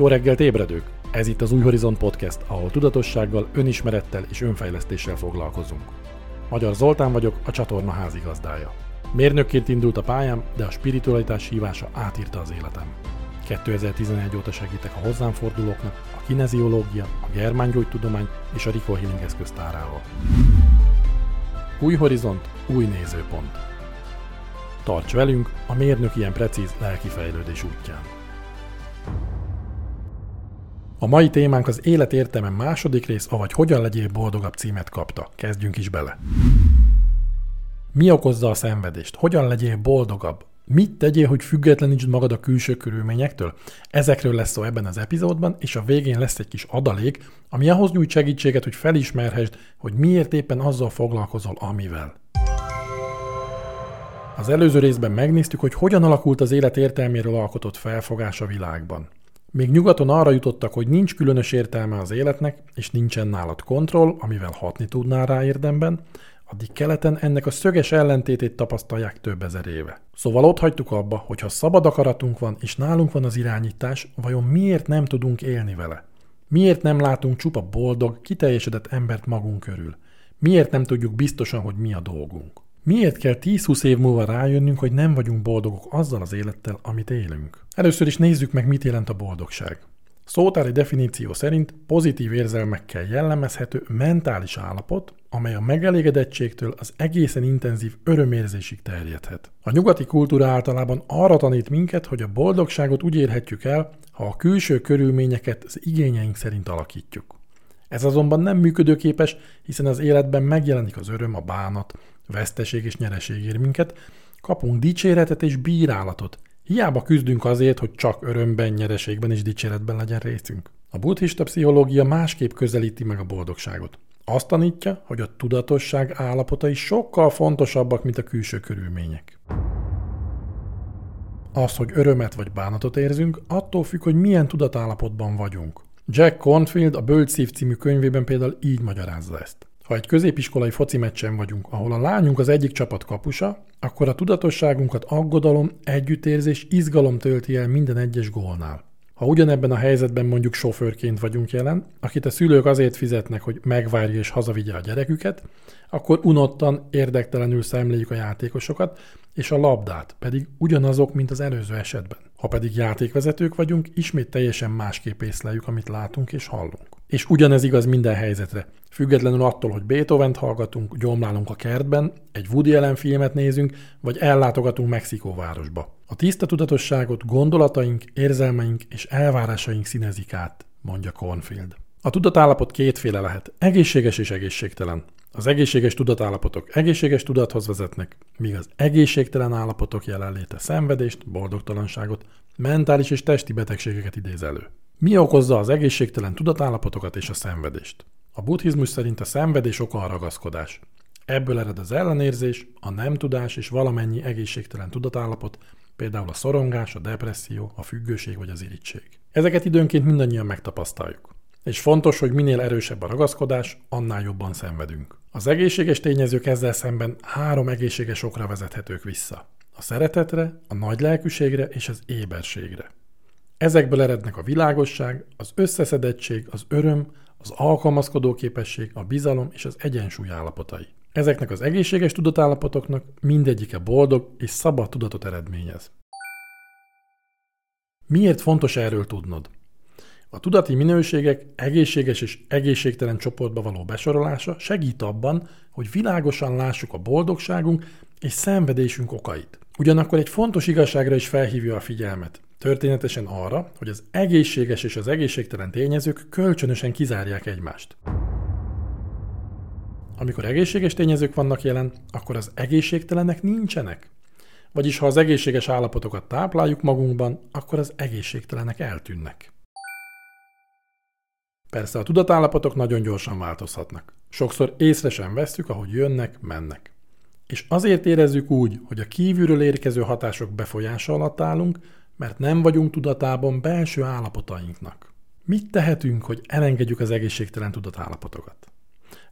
Jó reggelt ébredők! Ez itt az Új Horizont Podcast, ahol tudatossággal, önismerettel és önfejlesztéssel foglalkozunk. Magyar Zoltán vagyok, a csatorna házigazdája. Mérnökként indult a pályám, de a spiritualitás hívása átírta az életem. 2011 óta segítek a hozzám fordulóknak a kineziológia, a germángyógytudomány és a Rico Healing eszköztárával. Új horizont, új nézőpont. Tarts velünk a mérnök ilyen precíz lelki fejlődés útján. A mai témánk az élet értelme második rész, avagy hogyan legyél boldogabb címet kapta. Kezdjünk is bele. Mi okozza a szenvedést? Hogyan legyél boldogabb? Mit tegyél, hogy függetlenítsd magad a külső körülményektől? Ezekről lesz szó ebben az epizódban, és a végén lesz egy kis adalék, ami ahhoz nyújt segítséget, hogy felismerhessd, hogy miért éppen azzal foglalkozol, amivel. Az előző részben megnéztük, hogy hogyan alakult az élet értelméről alkotott felfogás a világban. Még nyugaton arra jutottak, hogy nincs különös értelme az életnek, és nincsen nálad kontroll, amivel hatni tudnál rá érdemben, addig keleten ennek a szöges ellentétét tapasztalják több ezer éve. Szóval ott hagytuk abba, hogy ha szabad akaratunk van, és nálunk van az irányítás, vajon miért nem tudunk élni vele? Miért nem látunk csupa boldog, kiteljesedett embert magunk körül? Miért nem tudjuk biztosan, hogy mi a dolgunk? Miért kell 10-20 év múlva rájönnünk, hogy nem vagyunk boldogok azzal az élettel, amit élünk? Először is nézzük meg, mit jelent a boldogság. Szótári definíció szerint pozitív érzelmekkel jellemezhető mentális állapot, amely a megelégedettségtől az egészen intenzív örömérzésig terjedhet. A nyugati kultúra általában arra tanít minket, hogy a boldogságot úgy érhetjük el, ha a külső körülményeket az igényeink szerint alakítjuk. Ez azonban nem működőképes, hiszen az életben megjelenik az öröm, a bánat, veszteség és nyereség ér minket, kapunk dicséretet és bírálatot. Hiába küzdünk azért, hogy csak örömben, nyereségben és dicséretben legyen részünk. A buddhista pszichológia másképp közelíti meg a boldogságot. Azt tanítja, hogy a tudatosság állapotai sokkal fontosabbak, mint a külső körülmények. Az, hogy örömet vagy bánatot érzünk, attól függ, hogy milyen tudatállapotban vagyunk. Jack Cornfield a Bölcs Szív című könyvében például így magyarázza ezt. Ha egy középiskolai foci meccsen vagyunk, ahol a lányunk az egyik csapat kapusa, akkor a tudatosságunkat aggodalom, együttérzés, izgalom tölti el minden egyes gólnál. Ha ugyanebben a helyzetben mondjuk sofőrként vagyunk jelen, akit a szülők azért fizetnek, hogy megvárja és hazavigye a gyereküket, akkor unottan, érdektelenül szemléljük a játékosokat, és a labdát pedig ugyanazok, mint az előző esetben. Ha pedig játékvezetők vagyunk, ismét teljesen másképp észleljük, amit látunk és hallunk. És ugyanez igaz minden helyzetre. Függetlenül attól, hogy Beethoven-t hallgatunk, gyomlálunk a kertben, egy Woody Allen filmet nézünk, vagy ellátogatunk Mexikóvárosba. A tiszta tudatosságot gondolataink, érzelmeink és elvárásaink színezik át, mondja Cornfield. A tudatállapot kétféle lehet, egészséges és egészségtelen. Az egészséges tudatállapotok egészséges tudathoz vezetnek, míg az egészségtelen állapotok jelenléte szenvedést, boldogtalanságot, mentális és testi betegségeket idéz elő. Mi okozza az egészségtelen tudatállapotokat és a szenvedést? A buddhizmus szerint a szenvedés oka a ragaszkodás. Ebből ered az ellenérzés, a nem tudás és valamennyi egészségtelen tudatállapot, például a szorongás, a depresszió, a függőség vagy az irítség. Ezeket időnként mindannyian megtapasztaljuk. És fontos, hogy minél erősebb a ragaszkodás, annál jobban szenvedünk. Az egészséges tényezők ezzel szemben három egészséges okra vezethetők vissza. A szeretetre, a nagy lelkűségre és az éberségre. Ezekből erednek a világosság, az összeszedettség, az öröm, az alkalmazkodó képesség, a bizalom és az egyensúly állapotai. Ezeknek az egészséges tudatállapotoknak mindegyike boldog és szabad tudatot eredményez. Miért fontos erről tudnod? A tudati minőségek egészséges és egészségtelen csoportba való besorolása segít abban, hogy világosan lássuk a boldogságunk és szenvedésünk okait. Ugyanakkor egy fontos igazságra is felhívja a figyelmet. Történetesen arra, hogy az egészséges és az egészségtelen tényezők kölcsönösen kizárják egymást. Amikor egészséges tényezők vannak jelen, akkor az egészségtelenek nincsenek. Vagyis ha az egészséges állapotokat tápláljuk magunkban, akkor az egészségtelenek eltűnnek. Persze a tudatállapotok nagyon gyorsan változhatnak. Sokszor észre sem vesszük, ahogy jönnek, mennek. És azért érezzük úgy, hogy a kívülről érkező hatások befolyása alatt állunk, mert nem vagyunk tudatában belső állapotainknak. Mit tehetünk, hogy elengedjük az egészségtelen tudatállapotokat?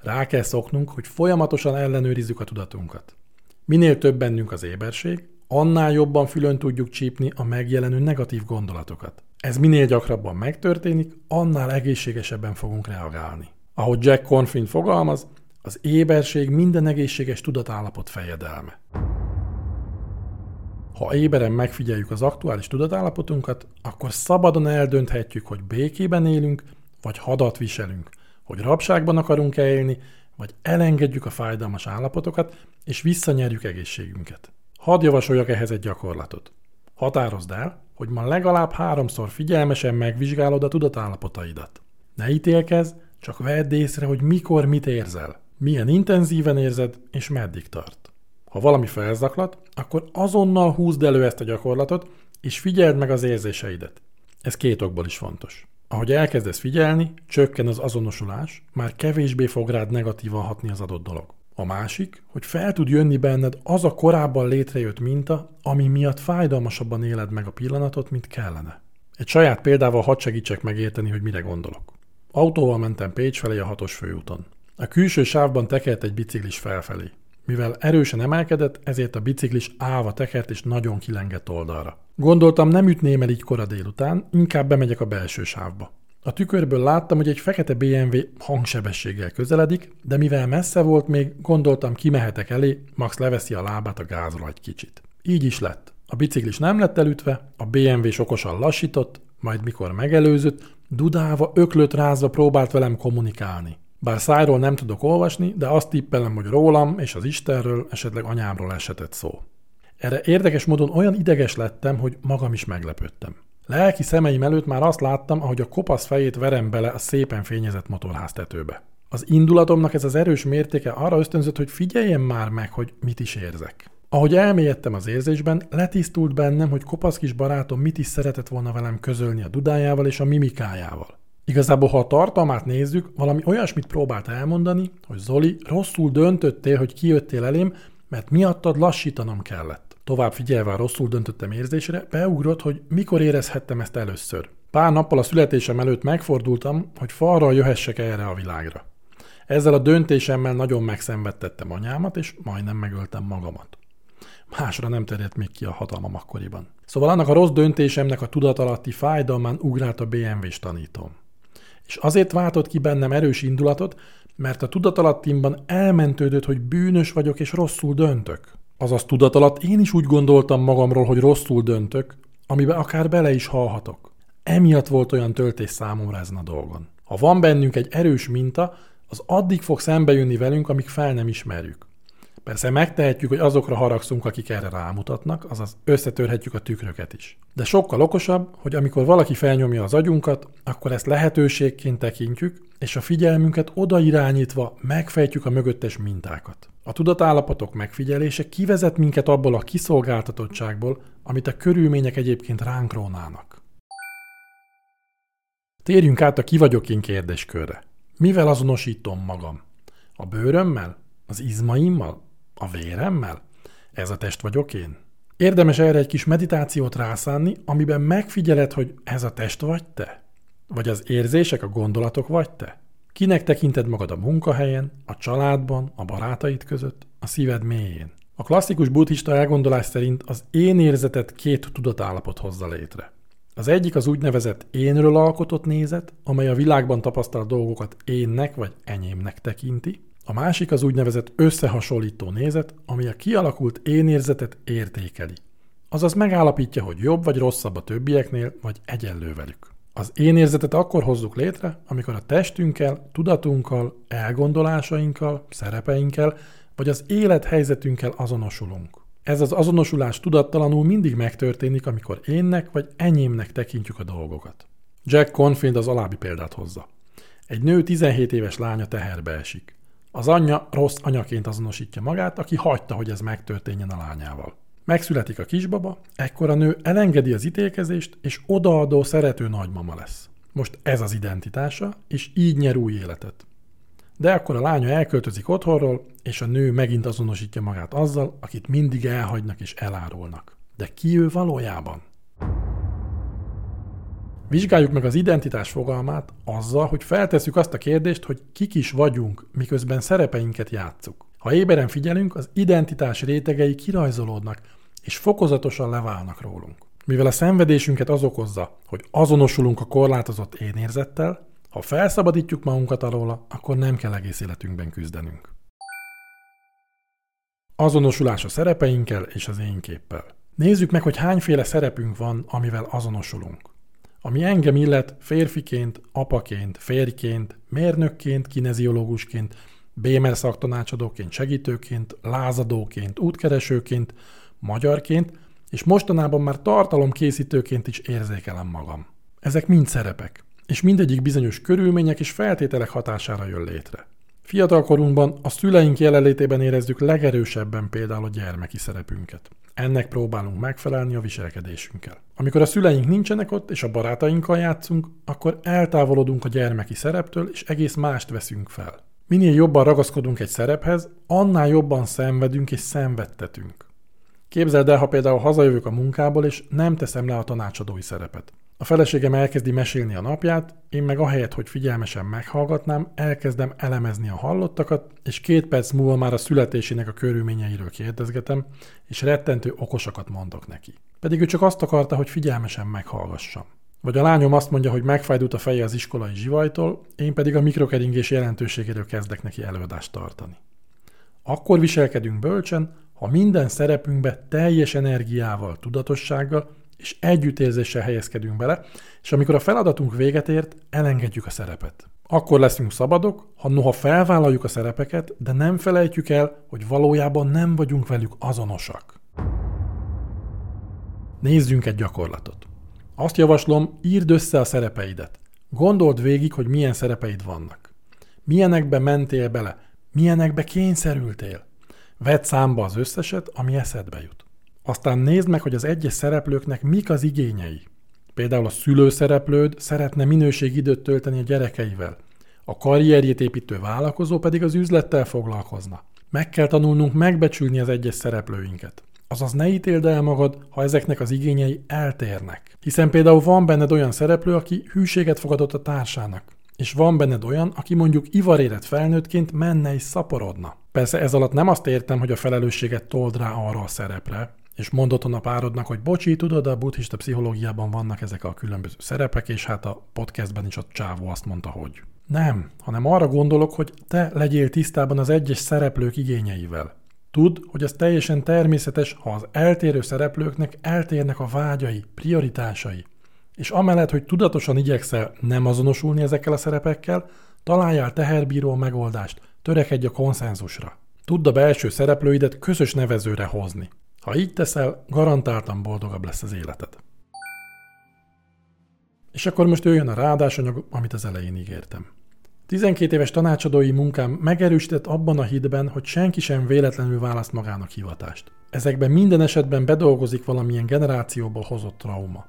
Rá kell szoknunk, hogy folyamatosan ellenőrizzük a tudatunkat. Minél több bennünk az éberség, annál jobban fülön tudjuk csípni a megjelenő negatív gondolatokat. Ez minél gyakrabban megtörténik, annál egészségesebben fogunk reagálni. Ahogy Jack Cornfin fogalmaz, az éberség minden egészséges tudatállapot fejedelme. Ha éberen megfigyeljük az aktuális tudatállapotunkat, akkor szabadon eldönthetjük, hogy békében élünk, vagy hadat viselünk, hogy rabságban akarunk-e élni, vagy elengedjük a fájdalmas állapotokat, és visszanyerjük egészségünket. Hadd javasoljak ehhez egy gyakorlatot. Határozd el, hogy ma legalább háromszor figyelmesen megvizsgálod a tudatálapotaidat. Ne ítélkezz, csak vedd észre, hogy mikor mit érzel, milyen intenzíven érzed, és meddig tart. Ha valami felzaklat, akkor azonnal húzd elő ezt a gyakorlatot, és figyeld meg az érzéseidet. Ez két okból is fontos. Ahogy elkezdesz figyelni, csökken az azonosulás, már kevésbé fog rád negatívan hatni az adott dolog. A másik, hogy fel tud jönni benned az a korábban létrejött minta, ami miatt fájdalmasabban éled meg a pillanatot, mint kellene. Egy saját példával hadd segítsek megérteni, hogy mire gondolok. Autóval mentem Pécs felé a hatos főúton. A külső sávban tekert egy biciklis felfelé. Mivel erősen emelkedett, ezért a biciklis állva tekert és nagyon kilengett oldalra. Gondoltam, nem ütném el így kora délután, inkább bemegyek a belső sávba. A tükörből láttam, hogy egy fekete BMW hangsebességgel közeledik, de mivel messze volt még, gondoltam kimehetek elé, Max leveszi a lábát a gázról egy kicsit. Így is lett. A biciklis nem lett elütve, a BMW sokosan lassított, majd mikor megelőzött, dudálva, öklöt rázva próbált velem kommunikálni. Bár szájról nem tudok olvasni, de azt tippelem, hogy rólam és az Istenről, esetleg anyámról esetett szó. Erre érdekes módon olyan ideges lettem, hogy magam is meglepődtem. Lelki szemeim előtt már azt láttam, ahogy a kopasz fejét verem bele a szépen fényezett motorháztetőbe. Az indulatomnak ez az erős mértéke arra ösztönzött, hogy figyeljem már meg, hogy mit is érzek. Ahogy elmélyedtem az érzésben, letisztult bennem, hogy kopasz kis barátom mit is szeretett volna velem közölni a dudájával és a mimikájával. Igazából, ha a tartalmát nézzük, valami olyasmit próbált elmondani, hogy Zoli, rosszul döntöttél, hogy kijöttél elém, mert miattad lassítanom kellett. Tovább figyelve a rosszul döntöttem érzésre, beugrott, hogy mikor érezhettem ezt először. Pár nappal a születésem előtt megfordultam, hogy falra jöhessek erre a világra. Ezzel a döntésemmel nagyon megszenvedtettem anyámat, és majdnem megöltem magamat. Másra nem terjedt még ki a hatalmam akkoriban. Szóval annak a rossz döntésemnek a tudatalatti fájdalmán ugrált a BMW-s tanítóm. És azért váltott ki bennem erős indulatot, mert a tudatalattimban elmentődött, hogy bűnös vagyok és rosszul döntök. Azaz tudatalatt én is úgy gondoltam magamról, hogy rosszul döntök, amibe akár bele is halhatok. Emiatt volt olyan töltés számomra ezen a dolgon. Ha van bennünk egy erős minta, az addig fog szembe jönni velünk, amíg fel nem ismerjük. Persze megtehetjük, hogy azokra haragszunk, akik erre rámutatnak, azaz összetörhetjük a tükröket is. De sokkal okosabb, hogy amikor valaki felnyomja az agyunkat, akkor ezt lehetőségként tekintjük, és a figyelmünket odairányítva megfejtjük a mögöttes mintákat. A tudatállapotok megfigyelése kivezet minket abból a kiszolgáltatottságból, amit a körülmények egyébként ránk rónának. Térjünk át a ki vagyok én kérdéskörre. Mivel azonosítom magam? A bőrömmel? Az izmaimmal? A véremmel? Ez a test vagyok én? Érdemes erre egy kis meditációt rászánni, amiben megfigyeled, hogy ez a test vagy te? Vagy az érzések, a gondolatok vagy te? Kinek tekinted magad a munkahelyen, a családban, a barátaid között, a szíved mélyén? A klasszikus buddhista elgondolás szerint az én érzetet két tudatállapot hozza létre. Az egyik az úgynevezett énről alkotott nézet, amely a világban tapasztalt dolgokat énnek vagy enyémnek tekinti, a másik az úgynevezett összehasonlító nézet, ami a kialakult énérzetet értékeli. Azaz megállapítja, hogy jobb vagy rosszabb a többieknél, vagy egyenlő velük. Az énérzetet akkor hozzuk létre, amikor a testünkkel, tudatunkkal, elgondolásainkkal, szerepeinkkel, vagy az élethelyzetünkkel azonosulunk. Ez az azonosulás tudattalanul mindig megtörténik, amikor énnek vagy enyémnek tekintjük a dolgokat. Jack Confield az alábbi példát hozza. Egy nő 17 éves lánya teherbe esik. Az anyja rossz anyaként azonosítja magát, aki hagyta, hogy ez megtörténjen a lányával. Megszületik a kisbaba, ekkor a nő elengedi az ítélkezést, és odaadó, szerető nagymama lesz. Most ez az identitása, és így nyer új életet. De akkor a lánya elköltözik otthonról, és a nő megint azonosítja magát azzal, akit mindig elhagynak és elárulnak. De ki ő valójában? Vizsgáljuk meg az identitás fogalmát azzal, hogy feltesszük azt a kérdést, hogy kik is vagyunk, miközben szerepeinket játszuk. Ha éberen figyelünk, az identitás rétegei kirajzolódnak, és fokozatosan leválnak rólunk. Mivel a szenvedésünket az okozza, hogy azonosulunk a korlátozott énérzettel, ha felszabadítjuk magunkat alóla, akkor nem kell egész életünkben küzdenünk. Azonosulás a szerepeinkkel és az énképpel. Nézzük meg, hogy hányféle szerepünk van, amivel azonosulunk. Ami engem illet férfiként, apaként, férjként, mérnökként, kineziológusként, Bémer szaktanácsadóként, segítőként, lázadóként, útkeresőként, magyarként, és mostanában már tartalomkészítőként is érzékelem magam. Ezek mind szerepek, és mindegyik bizonyos körülmények és feltételek hatására jön létre. Fiatalkorunkban a szüleink jelenlétében érezzük legerősebben például a gyermeki szerepünket. Ennek próbálunk megfelelni a viselkedésünkkel. Amikor a szüleink nincsenek ott, és a barátainkkal játszunk, akkor eltávolodunk a gyermeki szereptől, és egész mást veszünk fel. Minél jobban ragaszkodunk egy szerephez, annál jobban szenvedünk és szenvedtetünk. Képzeld el, ha például hazajövök a munkából, és nem teszem le a tanácsadói szerepet. A feleségem elkezdi mesélni a napját, én meg ahelyett, hogy figyelmesen meghallgatnám, elkezdem elemezni a hallottakat, és két perc múlva már a születésének a körülményeiről kérdezgetem, és rettentő okosakat mondok neki. Pedig ő csak azt akarta, hogy figyelmesen meghallgassam. Vagy a lányom azt mondja, hogy megfájdult a feje az iskolai zsivajtól, én pedig a mikrokeringés jelentőségéről kezdek neki előadást tartani. Akkor viselkedünk bölcsen, ha minden szerepünkbe teljes energiával, tudatossággal és együttérzéssel helyezkedünk bele, és amikor a feladatunk véget ért, elengedjük a szerepet. Akkor leszünk szabadok, ha noha felvállaljuk a szerepeket, de nem felejtjük el, hogy valójában nem vagyunk velük azonosak. Nézzünk egy gyakorlatot. Azt javaslom, írd össze a szerepeidet. Gondold végig, hogy milyen szerepeid vannak. Milyenekbe mentél bele, milyenekbe kényszerültél. Vedd számba az összeset, ami eszedbe jut. Aztán nézd meg, hogy az egyes szereplőknek mik az igényei. Például a szülőszereplőd szeretne minőségidőt tölteni a gyerekeivel, a karrierjét építő vállalkozó pedig az üzlettel foglalkozna. Meg kell tanulnunk megbecsülni az egyes szereplőinket. Azaz ne ítéld el magad, ha ezeknek az igényei eltérnek. Hiszen például van benned olyan szereplő, aki hűséget fogadott a társának, és van benned olyan, aki mondjuk ivarérett felnőttként menne és szaporodna. Persze ez alatt nem azt értem, hogy a felelősséget told rá arra a szerepre, és mondott a párodnak, hogy bocsi, tudod, a buddhista pszichológiában vannak ezek a különböző szerepek, és hát a podcastben is a csávó azt mondta, hogy nem, hanem arra gondolok, hogy te legyél tisztában az egyes szereplők igényeivel. Tudd, hogy ez teljesen természetes, ha az eltérő szereplőknek eltérnek a vágyai, prioritásai. És amellett, hogy tudatosan igyekszel nem azonosulni ezekkel a szerepekkel, találjál teherbíró megoldást, törekedj a konszenzusra. Tudd a belső szereplőidet közös nevezőre hozni. Ha így teszel, garantáltan boldogabb lesz az életed. És akkor most jöjjön a ráadásanyag, amit az elején ígértem. 12 éves tanácsadói munkám megerősített abban a hitben, hogy senki sem véletlenül választ magának hivatást. Ezekben minden esetben bedolgozik valamilyen generációból hozott trauma.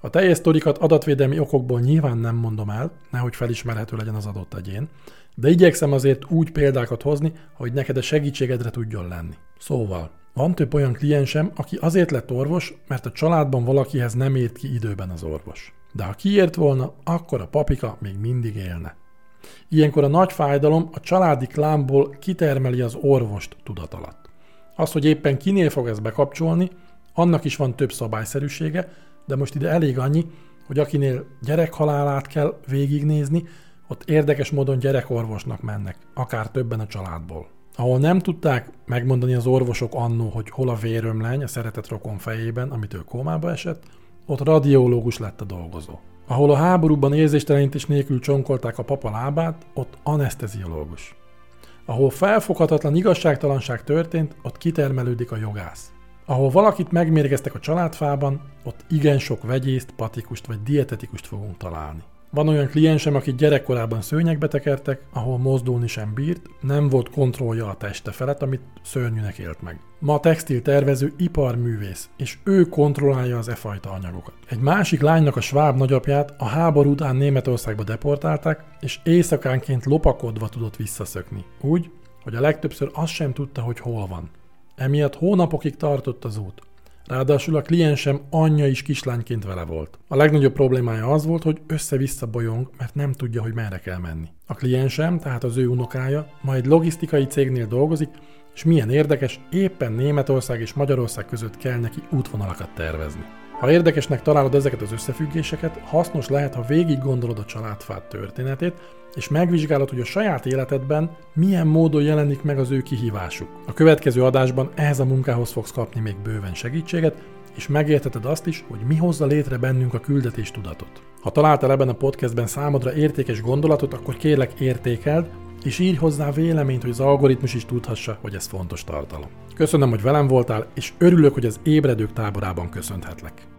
A teljes sztorikat adatvédelmi okokból nyilván nem mondom el, nehogy felismerhető legyen az adott egyén, de igyekszem azért úgy példákat hozni, hogy neked a segítségedre tudjon lenni. Szóval, van több olyan kliensem, aki azért lett orvos, mert a családban valakihez nem ért ki időben az orvos. De ha kiért volna, akkor a papika még mindig élne. Ilyenkor a nagy fájdalom a családi klámból kitermeli az orvost tudat alatt. Az, hogy éppen kinél fog ez bekapcsolni, annak is van több szabályszerűsége, de most ide elég annyi, hogy akinél gyerekhalálát kell végignézni, ott érdekes módon gyerekorvosnak mennek, akár többen a családból. Ahol nem tudták megmondani az orvosok annó, hogy hol a vérömleny a szeretett rokon fejében, amitől kómába esett, ott radiológus lett a dolgozó. Ahol a háborúban érzéstelenítés nélkül csonkolták a papa lábát, ott anesteziológus. Ahol felfoghatatlan igazságtalanság történt, ott kitermelődik a jogász. Ahol valakit megmérgeztek a családfában, ott igen sok vegyészt, patikust vagy dietetikust fogunk találni. Van olyan kliensem, aki gyerekkorában szőnyegbe tekertek, ahol mozdulni sem bírt, nem volt kontrollja a teste felett, amit szörnyűnek élt meg. Ma a textil tervező iparművész, és ő kontrollálja az e fajta anyagokat. Egy másik lánynak a sváb nagyapját a háború után Németországba deportálták, és éjszakánként lopakodva tudott visszaszökni. Úgy, hogy a legtöbbször azt sem tudta, hogy hol van. Emiatt hónapokig tartott az út. Ráadásul a kliensem anyja is kislányként vele volt. A legnagyobb problémája az volt, hogy össze-vissza bolyong, mert nem tudja, hogy merre kell menni. A kliensem, tehát az ő unokája, ma egy logisztikai cégnél dolgozik, és milyen érdekes, éppen Németország és Magyarország között kell neki útvonalakat tervezni. Ha érdekesnek találod ezeket az összefüggéseket, hasznos lehet, ha végig gondolod a családfád történetét, és megvizsgálod, hogy a saját életedben milyen módon jelenik meg az ő kihívásuk. A következő adásban ehhez a munkához fogsz kapni még bőven segítséget, és megérteted azt is, hogy mi hozza létre bennünk a küldetés tudatot. Ha találtál ebben a podcastben számodra értékes gondolatot, akkor kérlek értékeld, és írj hozzá véleményt, hogy az algoritmus is tudhassa, hogy ez fontos tartalom. Köszönöm, hogy velem voltál, és örülök, hogy az ébredők táborában köszönhetlek.